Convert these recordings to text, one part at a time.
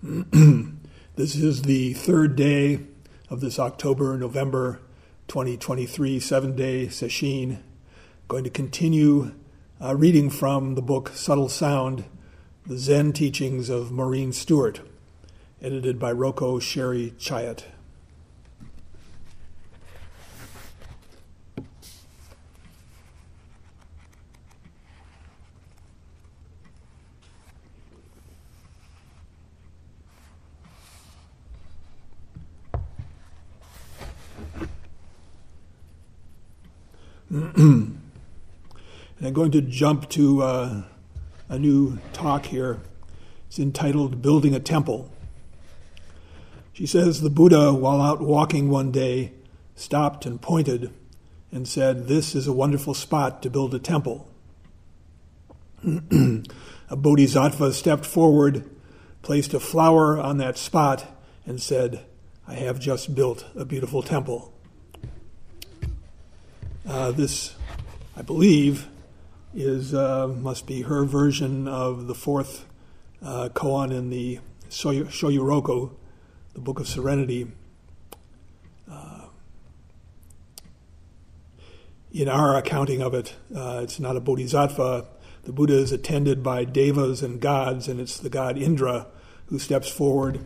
this is the third day of this October November 2023 seven day sesshin. Going to continue uh, reading from the book Subtle Sound The Zen Teachings of Maurine Stuart, edited by Roko Sherry Chayat. and I'm going to jump to uh, a new talk here. It's entitled Building a Temple. She says the Buddha, while out walking one day, stopped and pointed and said, This is a wonderful spot to build a temple. a bodhisattva stepped forward, placed a flower on that spot, and said, I have just built a beautiful temple. Uh, this, I believe, is uh, must be her version of the fourth uh, koan in the Shoyoroku, the Book of Serenity. Uh, in our accounting of it, uh, it's not a bodhisattva. The Buddha is attended by devas and gods, and it's the god Indra who steps forward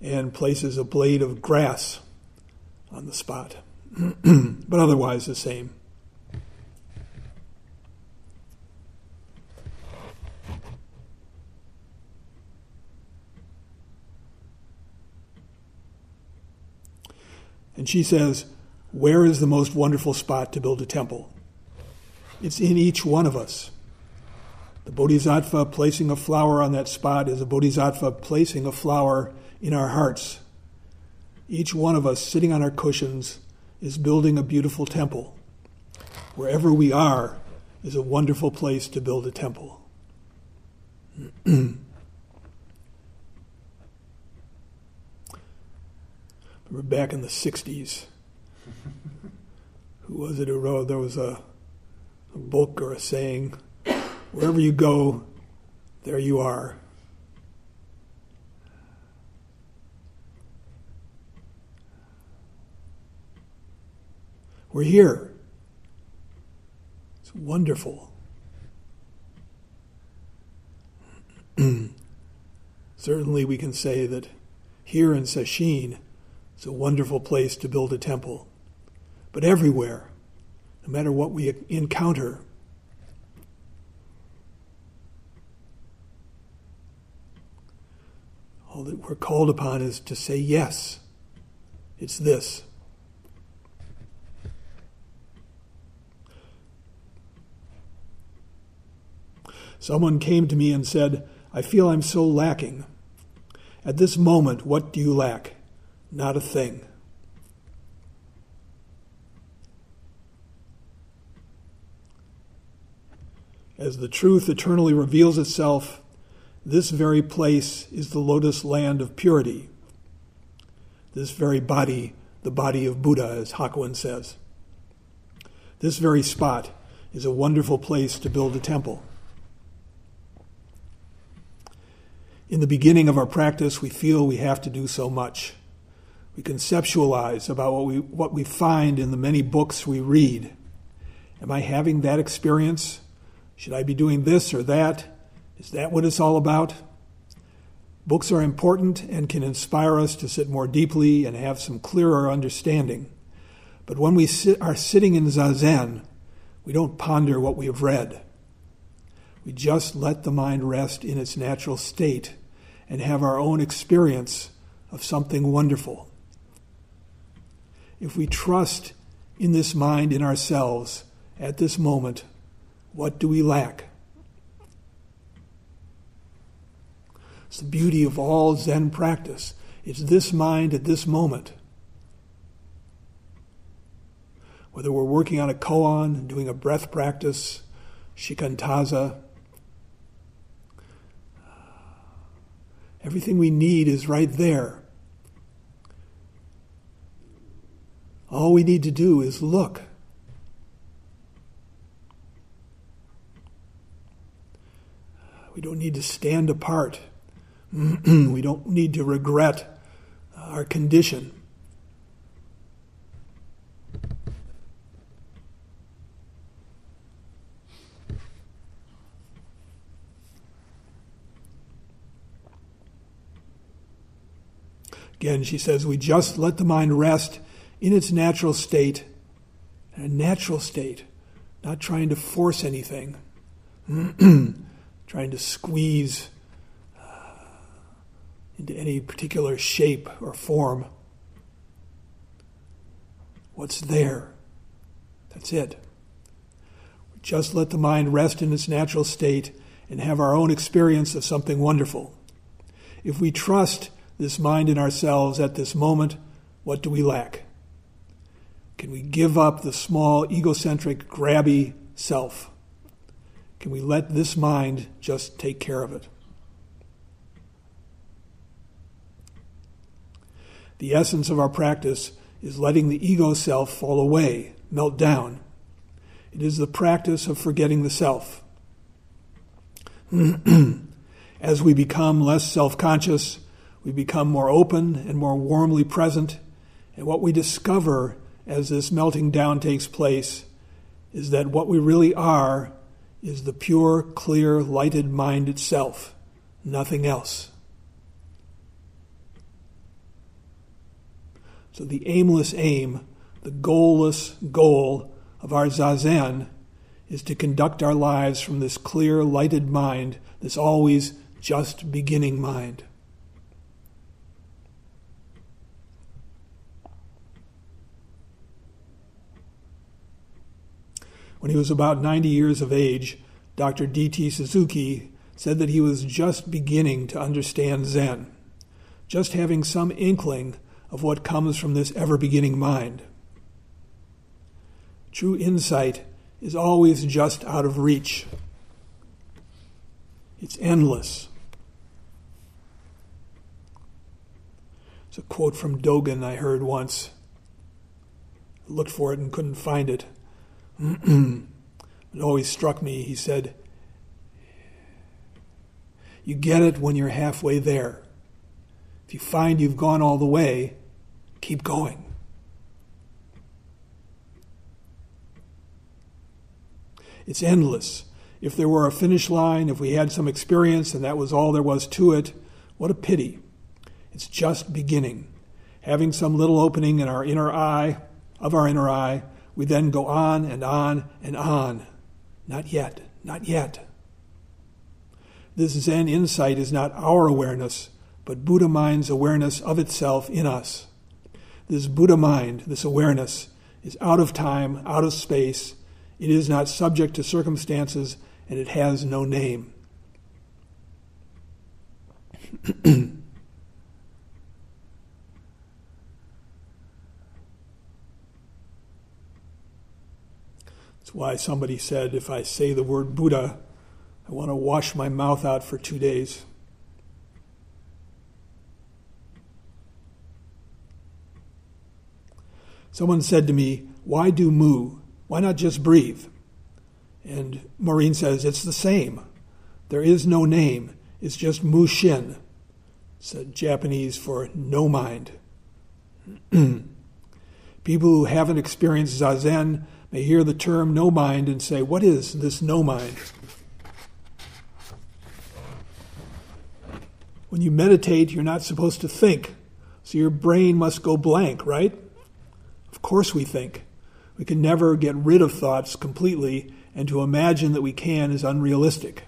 and places a blade of grass on the spot. but otherwise the same. And she says, Where is the most wonderful spot to build a temple? It's in each one of us. The bodhisattva placing a flower on that spot is a bodhisattva placing a flower in our hearts. Each one of us sitting on our cushions is building a beautiful temple. Wherever we are is a wonderful place to build a temple. Remember back in the 60s, who was it who wrote? There was a, a book or a saying wherever you go, there you are. We're here. It's wonderful. Certainly, we can say that here in Sesshin, it's a wonderful place to build a temple. But everywhere, no matter what we encounter, all that we're called upon is to say, yes, it's this. Someone came to me and said, I feel I'm so lacking. At this moment, what do you lack? Not a thing. As the truth eternally reveals itself, this very place is the lotus land of purity. This very body, the body of Buddha, as Hakuin says. This very spot is a wonderful place to build a temple. in the beginning of our practice, we feel we have to do so much. We conceptualize about what we, what we find in the many books we read. Am I having that experience? Should I be doing this or that? Is that what it's all about? Books are important and can inspire us to sit more deeply and have some clearer understanding. But when we sit, are sitting in Zazen, we don't ponder what we have read. We just let the mind rest in its natural state and have our own experience of something wonderful. If we trust in this mind in ourselves at this moment, what do we lack? It's the beauty of all Zen practice. It's this mind at this moment. Whether we're working on a koan, doing a breath practice, shikantaza, Everything we need is right there. All we need to do is look. We don't need to stand apart. we don't need to regret our condition. Again, she says, we just let the mind rest in its natural state, in a natural state, not trying to force anything, trying to squeeze uh, into any particular shape or form. What's there? That's it. We just let the mind rest in its natural state and have our own experience of something wonderful. If we trust this mind in ourselves at this moment, what do we lack? Can we give up the small, egocentric, grabby self? Can we let this mind just take care of it? The essence of our practice is letting the ego self fall away, melt down. It is the practice of forgetting the self. As we become less self conscious, we become more open and more warmly present. And what we discover as this melting down takes place is that what we really are is the pure, clear, lighted mind itself, nothing else. So the aimless aim, the goalless goal of our zazen is to conduct our lives from this clear, lighted mind, this always just beginning mind. When he was about 90 years of age, Dr. D.T. Suzuki said that he was just beginning to understand Zen, just having some inkling of what comes from this ever beginning mind. True insight is always just out of reach, it's endless. It's a quote from Dogen I heard once. I looked for it and couldn't find it. it always struck me. He said, You get it when you're halfway there. If you find you've gone all the way, keep going. It's endless. If there were a finish line, if we had some experience and that was all there was to it, what a pity. It's just beginning. Having some little opening in our inner eye, of our inner eye, we then go on and on and on. Not yet, not yet. This Zen insight is not our awareness, but Buddha mind's awareness of itself in us. This Buddha mind, this awareness, is out of time, out of space. It is not subject to circumstances, and it has no name. Why somebody said if I say the word Buddha, I want to wash my mouth out for two days. Someone said to me, Why do mu? Why not just breathe? And Maurine says, It's the same. There is no name. It's just mu shin. It's Japanese for no mind. People who haven't experienced zazen may hear the term no mind and say, What is this no mind? When you meditate, you're not supposed to think, so your brain must go blank, right? Of course we think. We can never get rid of thoughts completely, and to imagine that we can is unrealistic.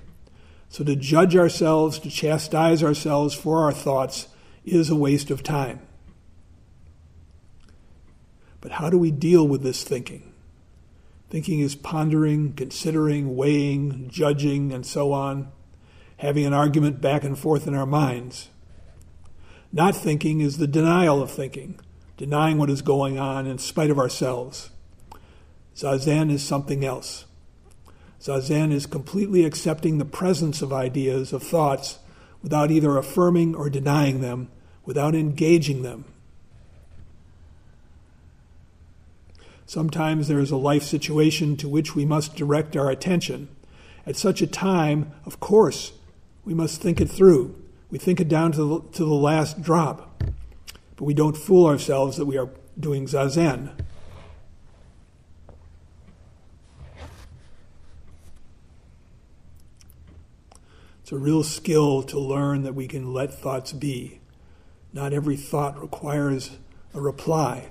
So to judge ourselves, to chastise ourselves for our thoughts, is a waste of time. But how do we deal with this thinking? Thinking is pondering, considering, weighing, judging, and so on, having an argument back and forth in our minds. Not thinking is the denial of thinking, denying what is going on in spite of ourselves. Zazen is something else. Zazen is completely accepting the presence of ideas, of thoughts, without either affirming or denying them, without engaging them. Sometimes there is a life situation to which we must direct our attention. At such a time, of course, we must think it through. We think it down to the, to the last drop. But we don't fool ourselves that we are doing zazen. It's a real skill to learn that we can let thoughts be. Not every thought requires a reply.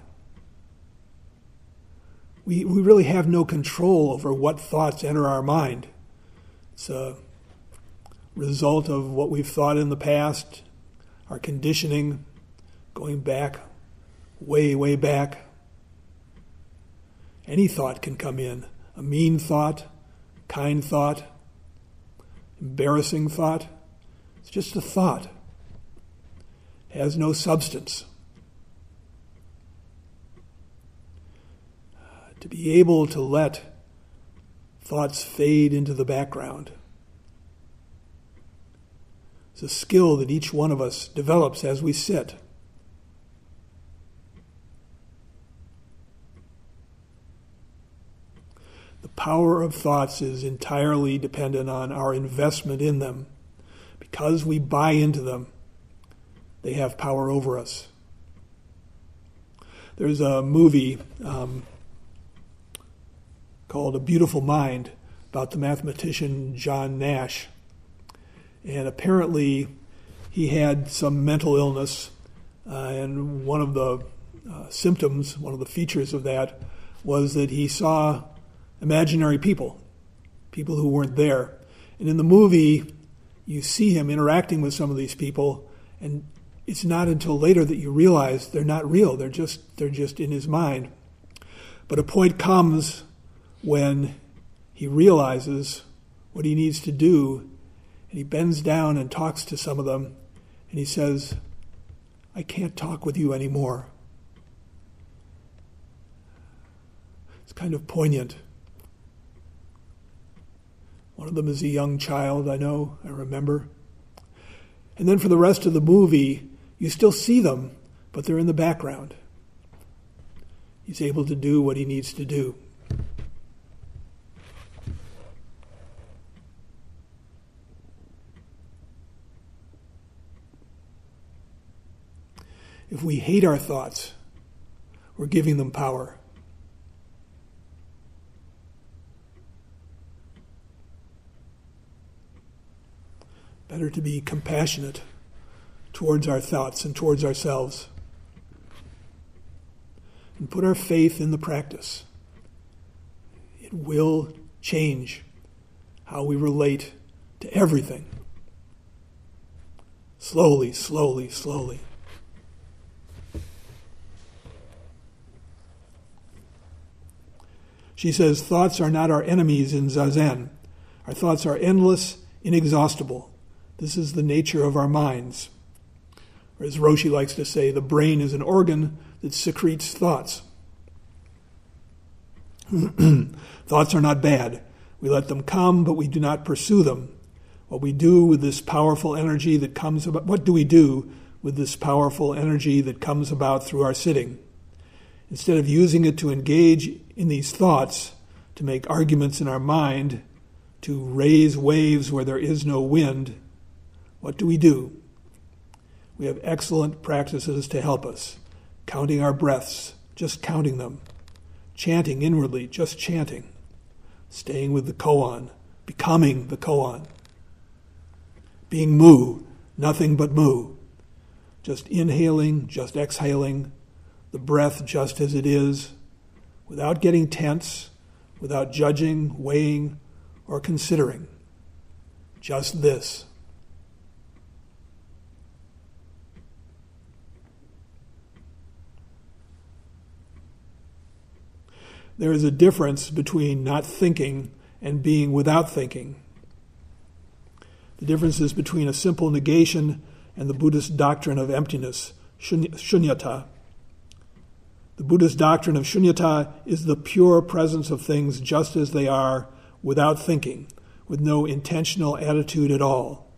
We, we really have no control over what thoughts enter our mind. It's a result of what we've thought in the past, our conditioning, going back, way, way back. Any thought can come in a mean thought, kind thought, embarrassing thought. It's just a thought, it has no substance. To be able to let thoughts fade into the background. It's a skill that each one of us develops as we sit. The power of thoughts is entirely dependent on our investment in them. Because we buy into them, they have power over us. There's a movie um, called A Beautiful Mind about the mathematician John Nash. And apparently, he had some mental illness, uh, and one of the uh, symptoms, one of the features of that, was that he saw imaginary people, people who weren't there. And in the movie, you see him interacting with some of these people, and it's not until later that you realize they're not real. They're just they're just in his mind. But a point comes when he realizes what he needs to do, and he bends down and talks to some of them, and he says, "I can't talk with you anymore." It's kind of poignant. One of them is a young child, I know, I remember. And then for the rest of the movie, you still see them, but they're in the background. He's able to do what he needs to do. If we hate our thoughts, we're giving them power. better to be compassionate towards our thoughts and towards ourselves. And put our faith in the practice. It will change how we relate to everything. Slowly, slowly, slowly. She says, Thoughts are not our enemies in Zazen. Our thoughts are endless, inexhaustible. This is the nature of our minds. Or as Roshi likes to say, the brain is an organ that secretes thoughts. thoughts are not bad. We let them come, but we do not pursue them. What we do with this powerful energy that comes about, what do we do with this powerful energy that comes about through our sitting? Instead of using it to engage in these thoughts, to make arguments in our mind, to raise waves where there is no wind, what do we do? We have excellent practices to help us. Counting our breaths, just counting them. Chanting inwardly, just chanting. Staying with the koan, becoming the koan. Being mu, nothing but mu. Just inhaling, just exhaling, the breath just as it is, without getting tense, without judging, weighing, or considering. Just this. there is a difference between not thinking and being without thinking. The difference is between a simple negation and the Buddhist doctrine of emptiness, shunyata. The Buddhist doctrine of shunyata is the pure presence of things just as they are, without thinking, with no intentional attitude at all.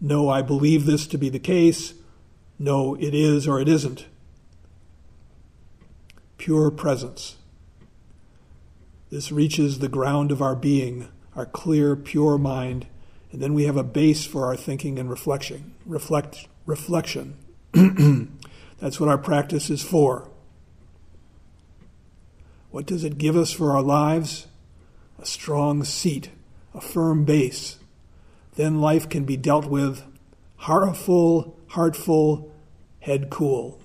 No, I believe this to be the case. No, it is or it isn't. Pure presence. This reaches the ground of our being, our clear, pure mind, And then we have a base for our thinking and reflection. Reflect, reflection. That's what our practice is for. What does it give us for our lives? A strong seat, a firm base. Then life can be dealt with heart full, heart full, head cool.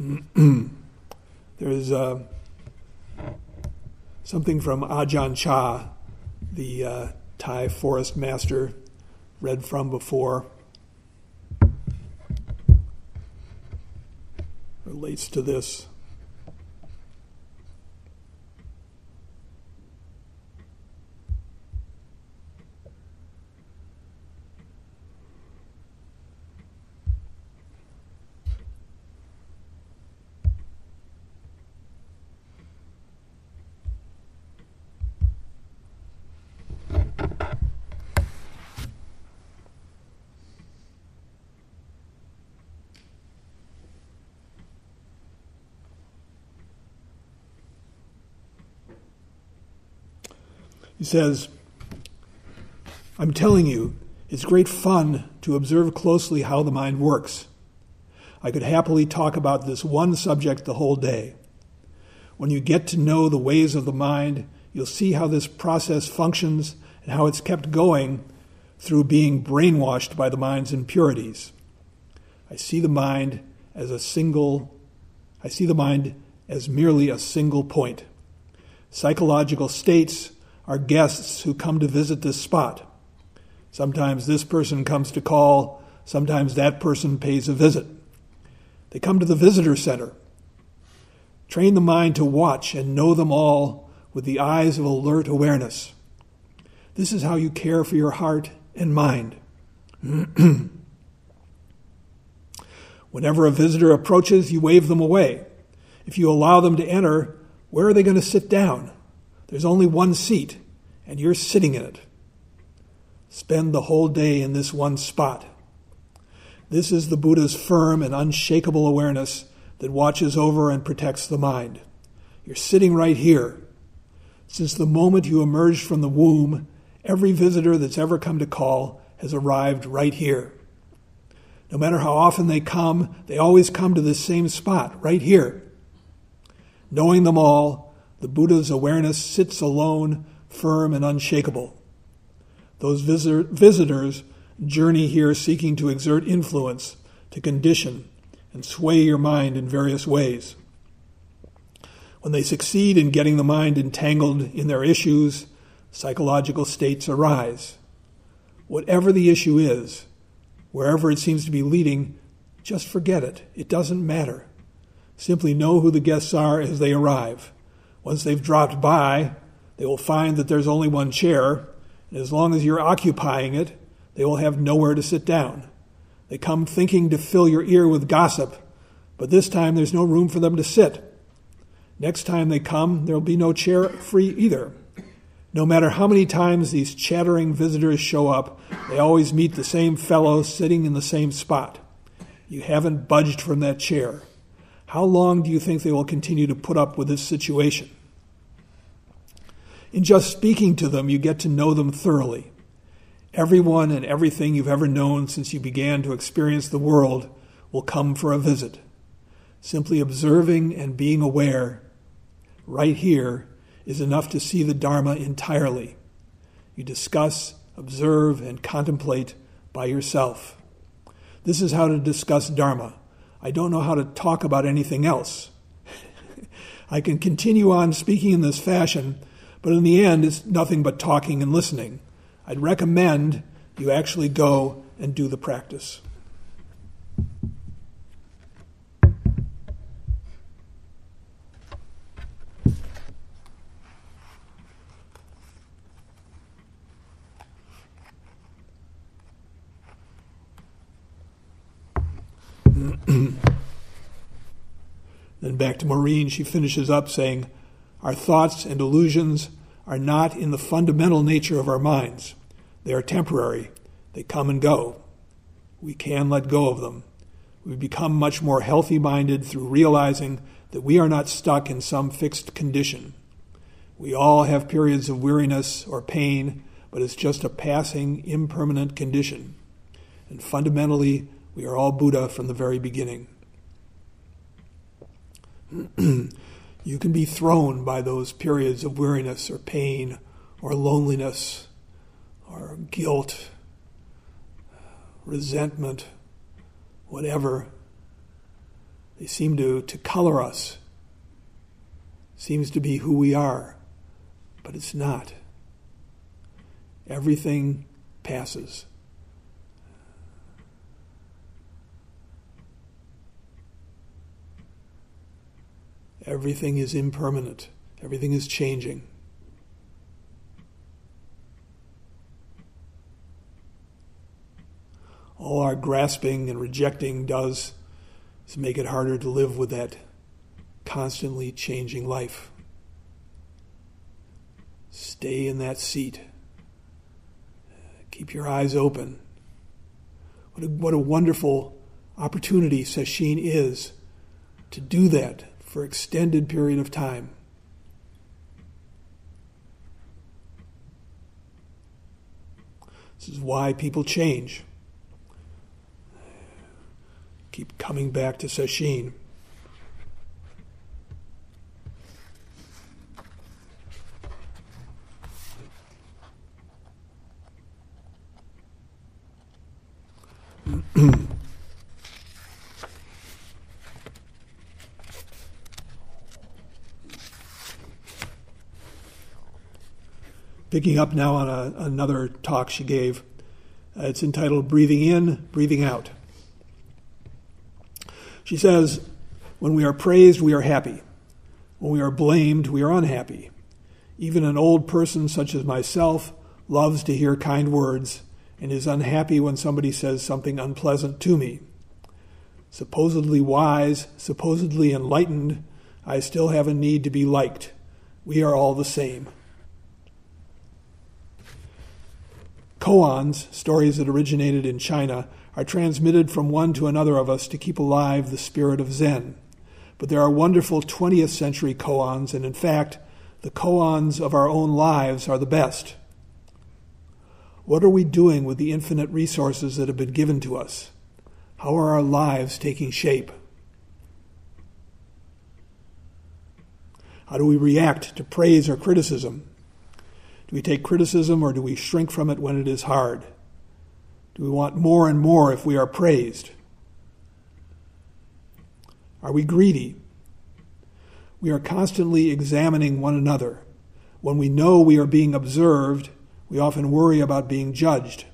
There's uh, something from Ajahn Chah, the uh, Thai forest master, read from before. Relates to this. Says, I'm telling you, it's great fun to observe closely how the mind works. I could happily talk about this one subject the whole day. When you get to know the ways of the mind, you'll see how this process functions and how it's kept going through being brainwashed by the mind's impurities. I see the mind as a single, I see the mind as merely a single point. Psychological states are guests who come to visit this spot. Sometimes this person comes to call, sometimes that person pays a visit. They come to the visitor center. Train the mind to watch and know them all with the eyes of alert awareness. This is how you care for your heart and mind. Whenever a visitor approaches, you wave them away. If you allow them to enter, where are they going to sit down? There's only one seat, and you're sitting in it. Spend the whole day in this one spot. This is the Buddha's firm and unshakable awareness that watches over and protects the mind. You're sitting right here. Since the moment you emerged from the womb, every visitor that's ever come to call has arrived right here. No matter how often they come, they always come to this same spot, right here. Knowing them all, the Buddha's awareness sits alone, firm and unshakable. Those visitors journey here seeking to exert influence, to condition, and sway your mind in various ways. When they succeed in getting the mind entangled in their issues, psychological states arise. Whatever the issue is, wherever it seems to be leading, just forget it. It doesn't matter. Simply know who the guests are as they arrive. Once they've dropped by, they will find that there's only one chair, and as long as you're occupying it, they will have nowhere to sit down. They come thinking to fill your ear with gossip, but this time there's no room for them to sit. Next time they come, there'll be no chair free either. No matter how many times these chattering visitors show up, they always meet the same fellow sitting in the same spot. You haven't budged from that chair. How long do you think they will continue to put up with this situation? In just speaking to them, you get to know them thoroughly. Everyone and everything you've ever known since you began to experience the world will come for a visit. Simply observing and being aware right here is enough to see the Dharma entirely. You discuss, observe, and contemplate by yourself. This is how to discuss Dharma. I don't know how to talk about anything else. I can continue on speaking in this fashion, but in the end, it's nothing but talking and listening. I'd recommend you actually go and do the practice. then back to Maurine, she finishes up saying, Our thoughts and illusions are not in the fundamental nature of our minds. They are temporary, they come and go. We can let go of them. We become much more healthy minded through realizing that we are not stuck in some fixed condition. We all have periods of weariness or pain, but it's just a passing, impermanent condition. And fundamentally, we are all Buddha from the very beginning. you can be thrown by those periods of weariness or pain or loneliness or guilt, resentment, whatever. They seem to, to color us. Seems to be who we are, but it's not. Everything passes. Everything is impermanent. Everything is changing. All our grasping and rejecting does is make it harder to live with that constantly changing life. Stay in that seat. Keep your eyes open. What a, what a wonderful opportunity sesshin is to do that for extended period of time. This is why people change. Keep coming back to Sesshin. Picking up now on a, another talk she gave. Uh, it's entitled Breathing In, Breathing Out. She says, When we are praised, we are happy. When we are blamed, we are unhappy. Even an old person such as myself loves to hear kind words and is unhappy when somebody says something unpleasant to me. Supposedly wise, supposedly enlightened, I still have a need to be liked. We are all the same. Koans, stories that originated in China, are transmitted from one to another of us to keep alive the spirit of Zen. But there are wonderful 20th century koans, and in fact, the koans of our own lives are the best. What are we doing with the infinite resources that have been given to us? How are our lives taking shape? How do we react to praise or criticism? Do we take criticism or do we shrink from it when it is hard? Do we want more and more if we are praised? Are we greedy? We are constantly examining one another. When we know we are being observed, we often worry about being judged.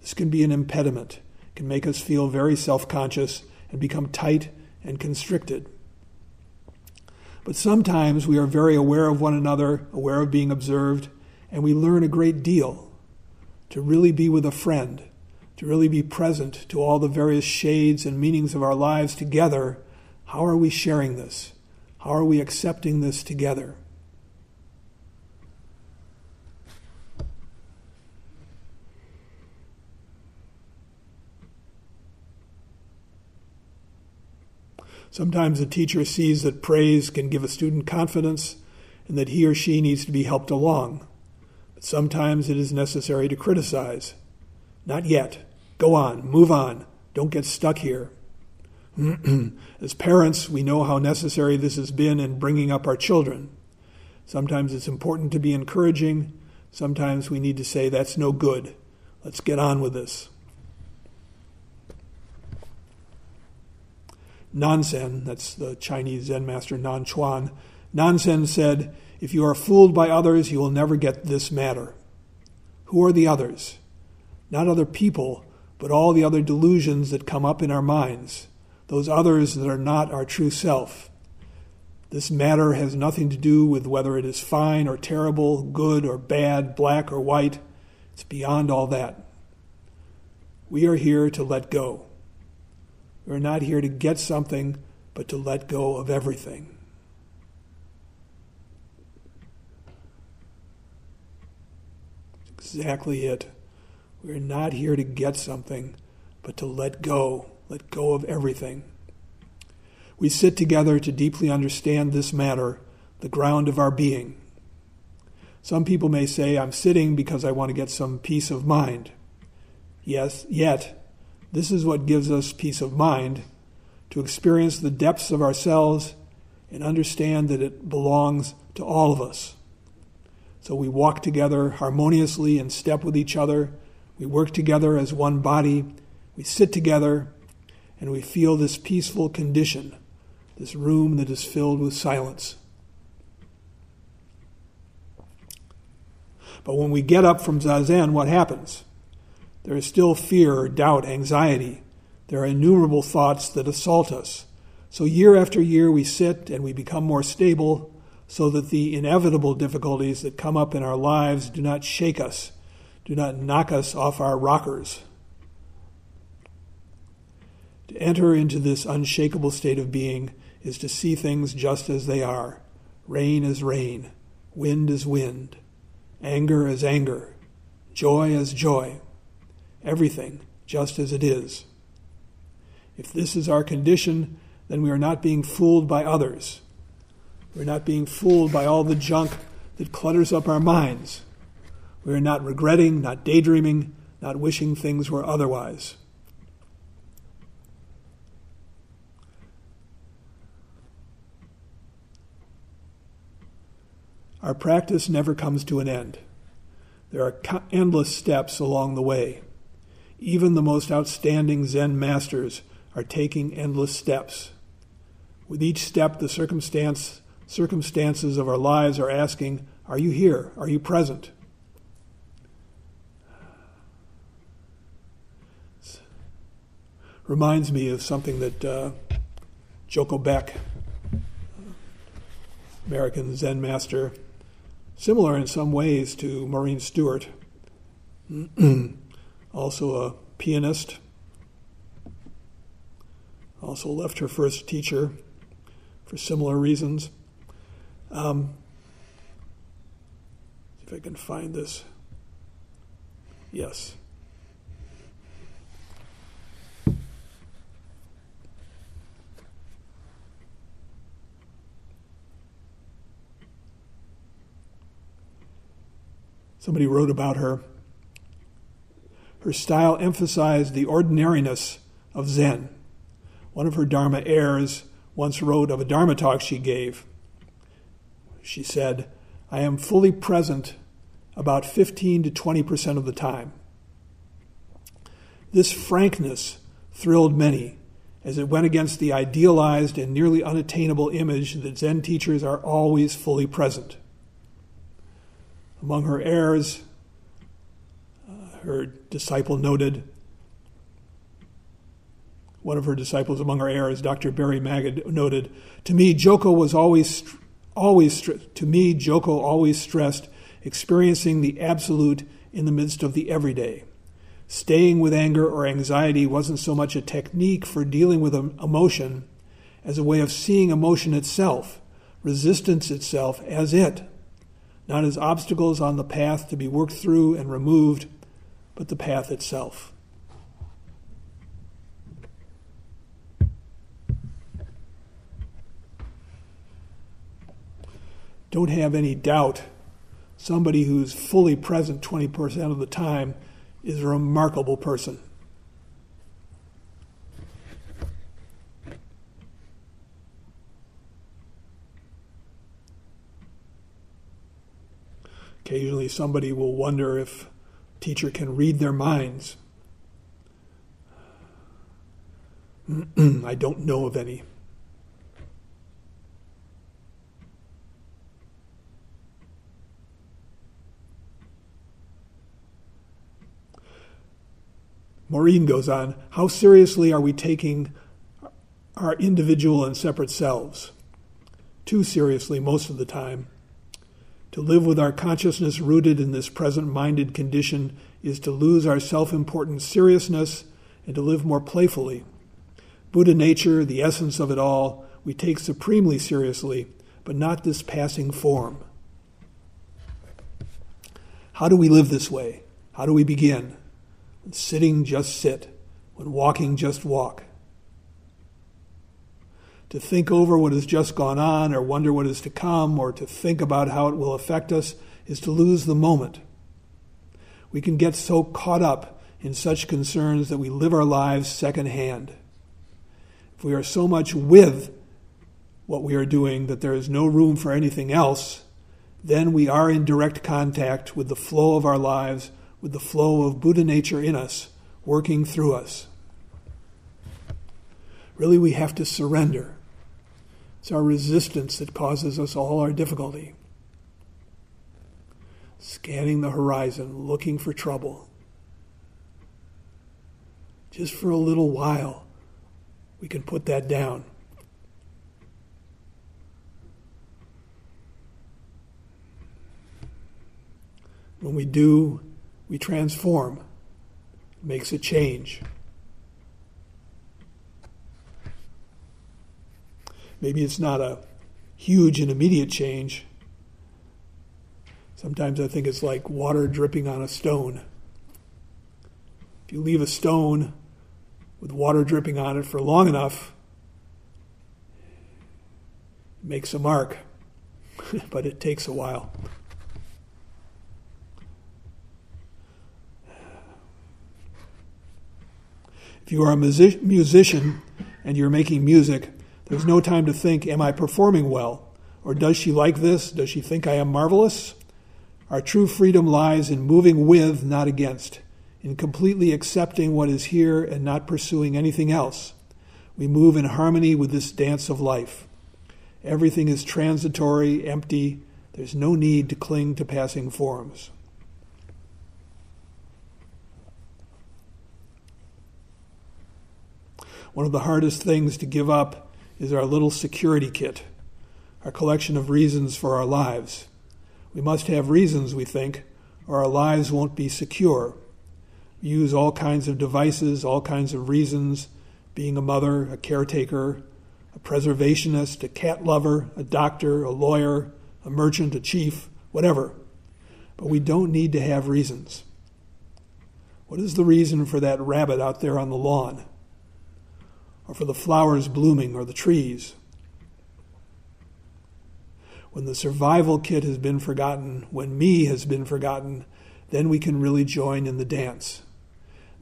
This can be an impediment, can make us feel very self conscious and become tight and constricted. But sometimes we are very aware of one another, aware of being observed, and we learn a great deal to really be with a friend, to really be present to all the various shades and meanings of our lives together. How are we sharing this? How are we accepting this together? Sometimes a teacher sees that praise can give a student confidence and that he or she needs to be helped along. But sometimes it is necessary to criticize. Not yet. Go on, move on. Don't get stuck here. As parents, we know how necessary this has been in bringing up our children. Sometimes it's important to be encouraging. Sometimes we need to say, that's no good. Let's get on with this. Nansen, that's the Chinese Zen master Nan Chuan, Nansen said, if you are fooled by others, you will never get this matter. Who are the others? Not other people, but all the other delusions that come up in our minds, those others that are not our true self. This matter has nothing to do with whether it is fine or terrible, good or bad, black or white. It's beyond all that. We are here to let go. We are not here to get something, but to let go of everything. Exactly it. We're not here to get something, but to let go, let go of everything. We sit together to deeply understand this matter, the ground of our being. Some people may say, I'm sitting because I want to get some peace of mind. Yes, yet, this is what gives us peace of mind to experience the depths of ourselves and understand that it belongs to all of us. So we walk together harmoniously in step with each other. We work together as one body. We sit together and we feel this peaceful condition, this room that is filled with silence. But when we get up from Zazen, what happens? There is still fear, doubt, anxiety. There are innumerable thoughts that assault us. So year after year, we sit and we become more stable so that the inevitable difficulties that come up in our lives do not shake us, do not knock us off our rockers. To enter into this unshakable state of being is to see things just as they are rain as rain, wind as wind, anger as anger, joy as joy, everything just as it is. If this is our condition, then we are not being fooled by others. We're not being fooled by all the junk that clutters up our minds. We are not regretting, not daydreaming, not wishing things were otherwise. Our practice never comes to an end. There are endless steps along the way. Even the most outstanding Zen masters are taking endless steps. With each step, the circumstance, circumstances of our lives are asking, Are you here? Are you present? reminds me of something that uh, Joko Beck, American Zen master, similar in some ways to Maurine Stuart, also a pianist, also left her first teacher for similar reasons. Um, if I can find this. Yes. Somebody wrote about her. Her style emphasized the ordinariness of Zen. One of her Dharma heirs once wrote of a Dharma talk she gave. She said, I am fully present about 15 to 20 percent of the time. This frankness thrilled many as it went against the idealized and nearly unattainable image that Zen teachers are always fully present. Among her heirs, uh, her disciple noted one of her disciples among her heirs, Dr. Barry Magid, noted, "To me, Joko was always, always to me, Joko always stressed experiencing the absolute in the midst of the everyday. Staying with anger or anxiety wasn't so much a technique for dealing with emotion as a way of seeing emotion itself, resistance itself as it, not as obstacles on the path to be worked through and removed, but the path itself." Don't have any doubt somebody who's fully present 20% of the time is a remarkable person. Occasionally, somebody will wonder if teacher can read their minds. I don't know of any. Maurine goes on, how seriously are we taking our individual and separate selves? Too seriously, most of the time. To live with our consciousness rooted in this present minded condition is to lose our self important seriousness and to live more playfully. Buddha nature, the essence of it all, we take supremely seriously, but not this passing form. How do we live this way? How do we begin? When sitting, just sit. When walking, just walk. To think over what has just gone on, or wonder what is to come, or to think about how it will affect us, is to lose the moment. We can get so caught up in such concerns that we live our lives secondhand. If we are so much with what we are doing that there is no room for anything else, then we are in direct contact with the flow of our lives, with the flow of Buddha nature in us, working through us. Really, we have to surrender. It's our resistance that causes us all our difficulty. Scanning the horizon, looking for trouble. Just for a little while, we can put that down. When we do, we transform. Makes a change. Maybe it's not a huge and immediate change. Sometimes I think it's like water dripping on a stone. If you leave a stone with water dripping on it for long enough, it makes a mark, but it takes a while. If you are a music- musician and you're making music, there's no time to think, Am I performing well? Or does she like this? Does she think I am marvelous? Our true freedom lies in moving with, not against, in completely accepting what is here and not pursuing anything else. We move in harmony with this dance of life. Everything is transitory, empty. There's no need to cling to passing forms. One of the hardest things to give up is our little security kit, our collection of reasons for our lives. We must have reasons, we think, or our lives won't be secure. We use all kinds of devices, all kinds of reasons being a mother, a caretaker, a preservationist, a cat lover, a doctor, a lawyer, a merchant, a chief, whatever. But we don't need to have reasons. What is the reason for that rabbit out there on the lawn? Or for the flowers blooming or the trees. When the survival kit has been forgotten, when me has been forgotten, then we can really join in the dance.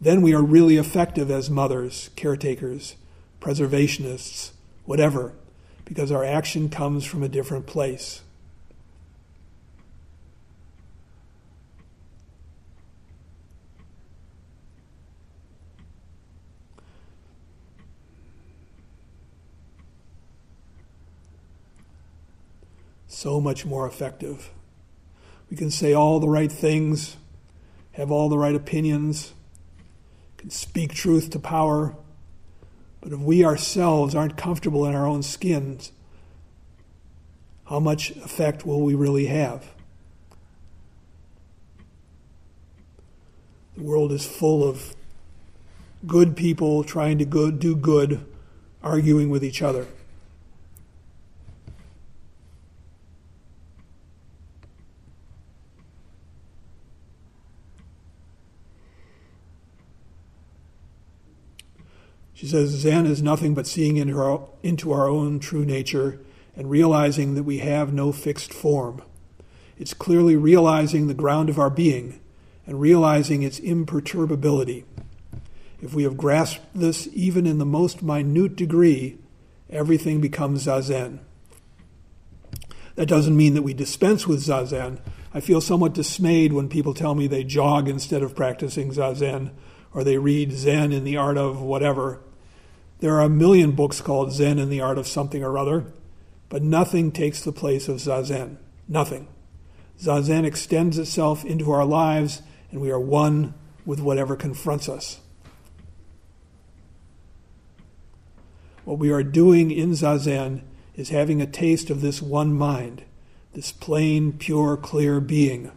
Then we are really effective as mothers, caretakers, preservationists, whatever, because our action comes from a different place. So much more effective. We can say all the right things, have all the right opinions, can speak truth to power, but if we ourselves aren't comfortable in our own skins, how much effect will we really have? The world is full of good people trying to go, do good, arguing with each other. Says Zen is nothing but seeing into our, into our own true nature and realizing that we have no fixed form. It's clearly realizing the ground of our being and realizing its imperturbability. If we have grasped this even in the most minute degree, everything becomes zazen. That doesn't mean that we dispense with zazen. I feel somewhat dismayed when people tell me they jog instead of practicing zazen, or they read Zen in the art of whatever. There are a million books called Zen and the Art of Something or Other, but nothing takes the place of Zazen. Nothing. Zazen extends itself into our lives, and we are one with whatever confronts us. What we are doing in Zazen is having a taste of this one mind, this plain, pure, clear being.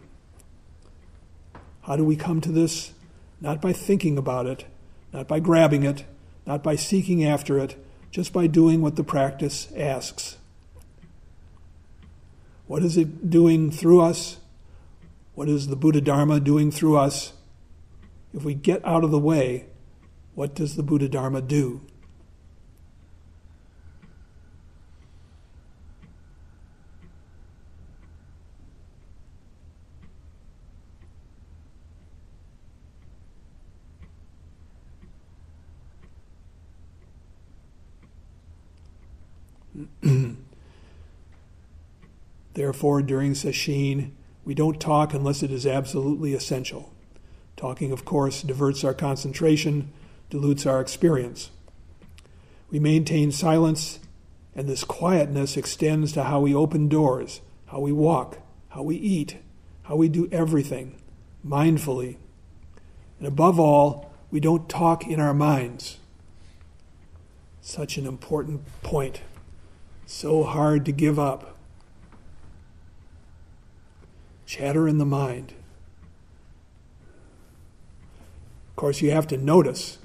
How do we come to this? Not by thinking about it, not by grabbing it, not by seeking after it, just by doing what the practice asks. What is it doing through us? What is the Buddha Dharma doing through us? If we get out of the way, what does the Buddha Dharma do? Therefore, during sesshin, we don't talk unless it is absolutely essential. Talking, of course, diverts our concentration, dilutes our experience. We maintain silence, and this quietness extends to how we open doors, how we walk, how we eat, how we do everything, mindfully. And above all, we don't talk in our minds. Such an important point. So hard to give up. Chatter in the mind. Of course, you have to notice.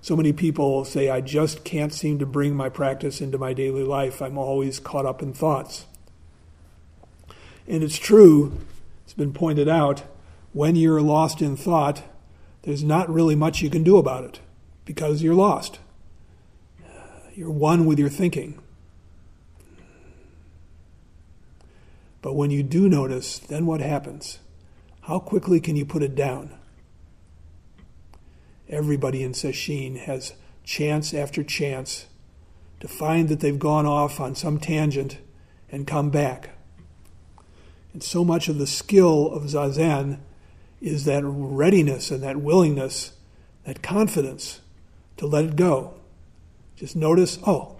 So many people say, I just can't seem to bring my practice into my daily life. I'm always caught up in thoughts. And it's true, it's been pointed out, when you're lost in thought, there's not really much you can do about it because you're lost. You're one with your thinking. But when you do notice, then what happens? How quickly can you put it down? Everybody in Sesshin has chance after chance to find that they've gone off on some tangent and come back. And so much of the skill of Zazen is that readiness and that willingness, that confidence to let it go. Just notice, oh,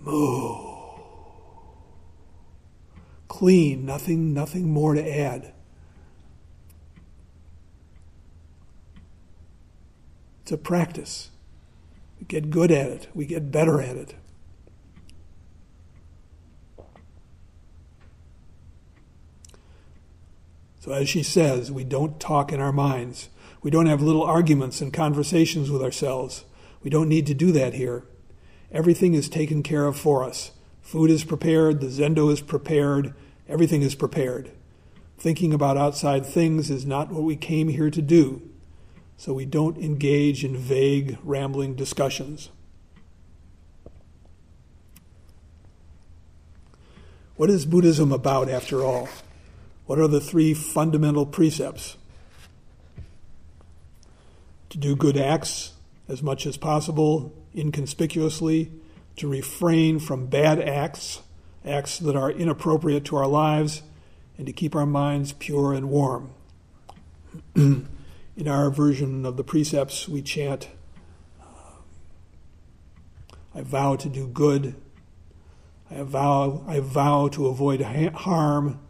move. Clean, nothing, nothing more to add. It's a practice. We get good at it, we get better at it. So, as she says, we don't talk in our minds. We don't have little arguments and conversations with ourselves. We don't need to do that here. Everything is taken care of for us. Food is prepared, the zendo is prepared, everything is prepared. Thinking about outside things is not what we came here to do, so we don't engage in vague, rambling discussions. What is Buddhism about, after all? What are the three fundamental precepts? To do good acts as much as possible, inconspicuously, to refrain from bad acts, acts that are inappropriate to our lives, and to keep our minds pure and warm. In our version of the precepts, we chant, I vow to do good. I vow, I vow to avoid harm.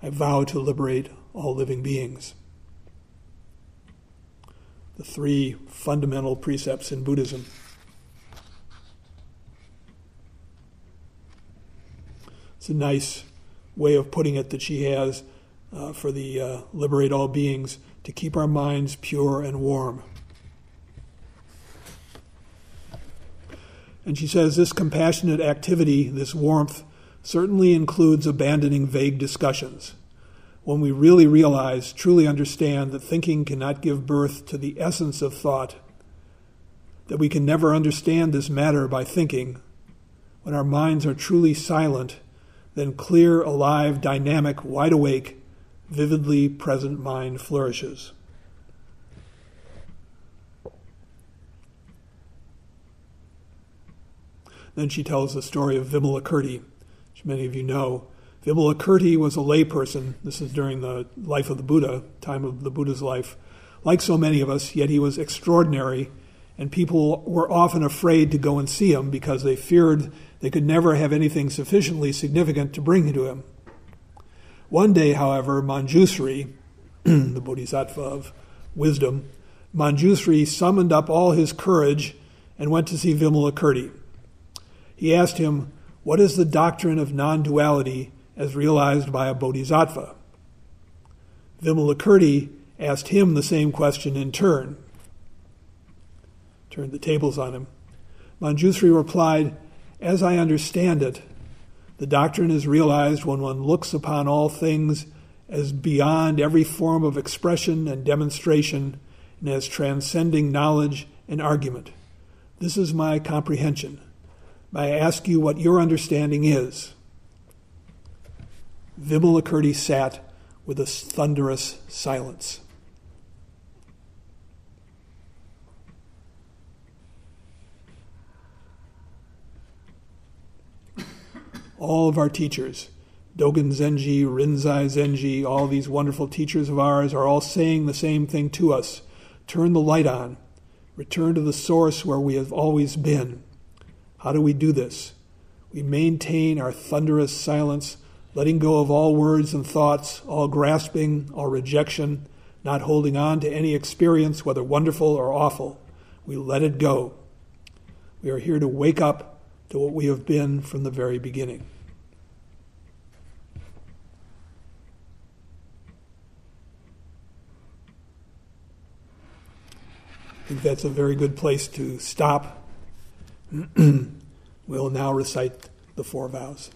I vow to liberate all living beings. The three fundamental precepts in Buddhism. It's a nice way of putting it that she has uh, for the uh, liberate all beings to keep our minds pure and warm. And she says this compassionate activity, this warmth, certainly includes abandoning vague discussions. When we really realize, truly understand that thinking cannot give birth to the essence of thought, that we can never understand this matter by thinking, when our minds are truly silent, then clear, alive, dynamic, wide awake, vividly present mind flourishes. Then she tells the story of Vimalakirti which many of you know. Vimalakirti was a layperson. This is during the life of the Buddha, time of the Buddha's life. Like so many of us, yet he was extraordinary, and people were often afraid to go and see him because they feared they could never have anything sufficiently significant to bring to him. One day, however, Manjusri, the bodhisattva of wisdom, Manjusri summoned up all his courage and went to see Vimalakirti. He asked him, what is the doctrine of non duality as realized by a bodhisattva? Vimalakirti asked him the same question in turn. Turned the tables on him. Manjusri replied, As I understand it, the doctrine is realized when one looks upon all things as beyond every form of expression and demonstration and as transcending knowledge and argument. This is my comprehension. May I ask you what your understanding is? Vimalakirti sat with a thunderous silence. All of our teachers, Dogen Zenji, Rinzai Zenji, all these wonderful teachers of ours are all saying the same thing to us. Turn the light on. Return to the source where we have always been. How do we do this? We maintain our thunderous silence, letting go of all words and thoughts, all grasping, all rejection, not holding on to any experience, whether wonderful or awful. We let it go. We are here to wake up to what we have been from the very beginning. I think that's a very good place to stop. we'll now recite the four vows.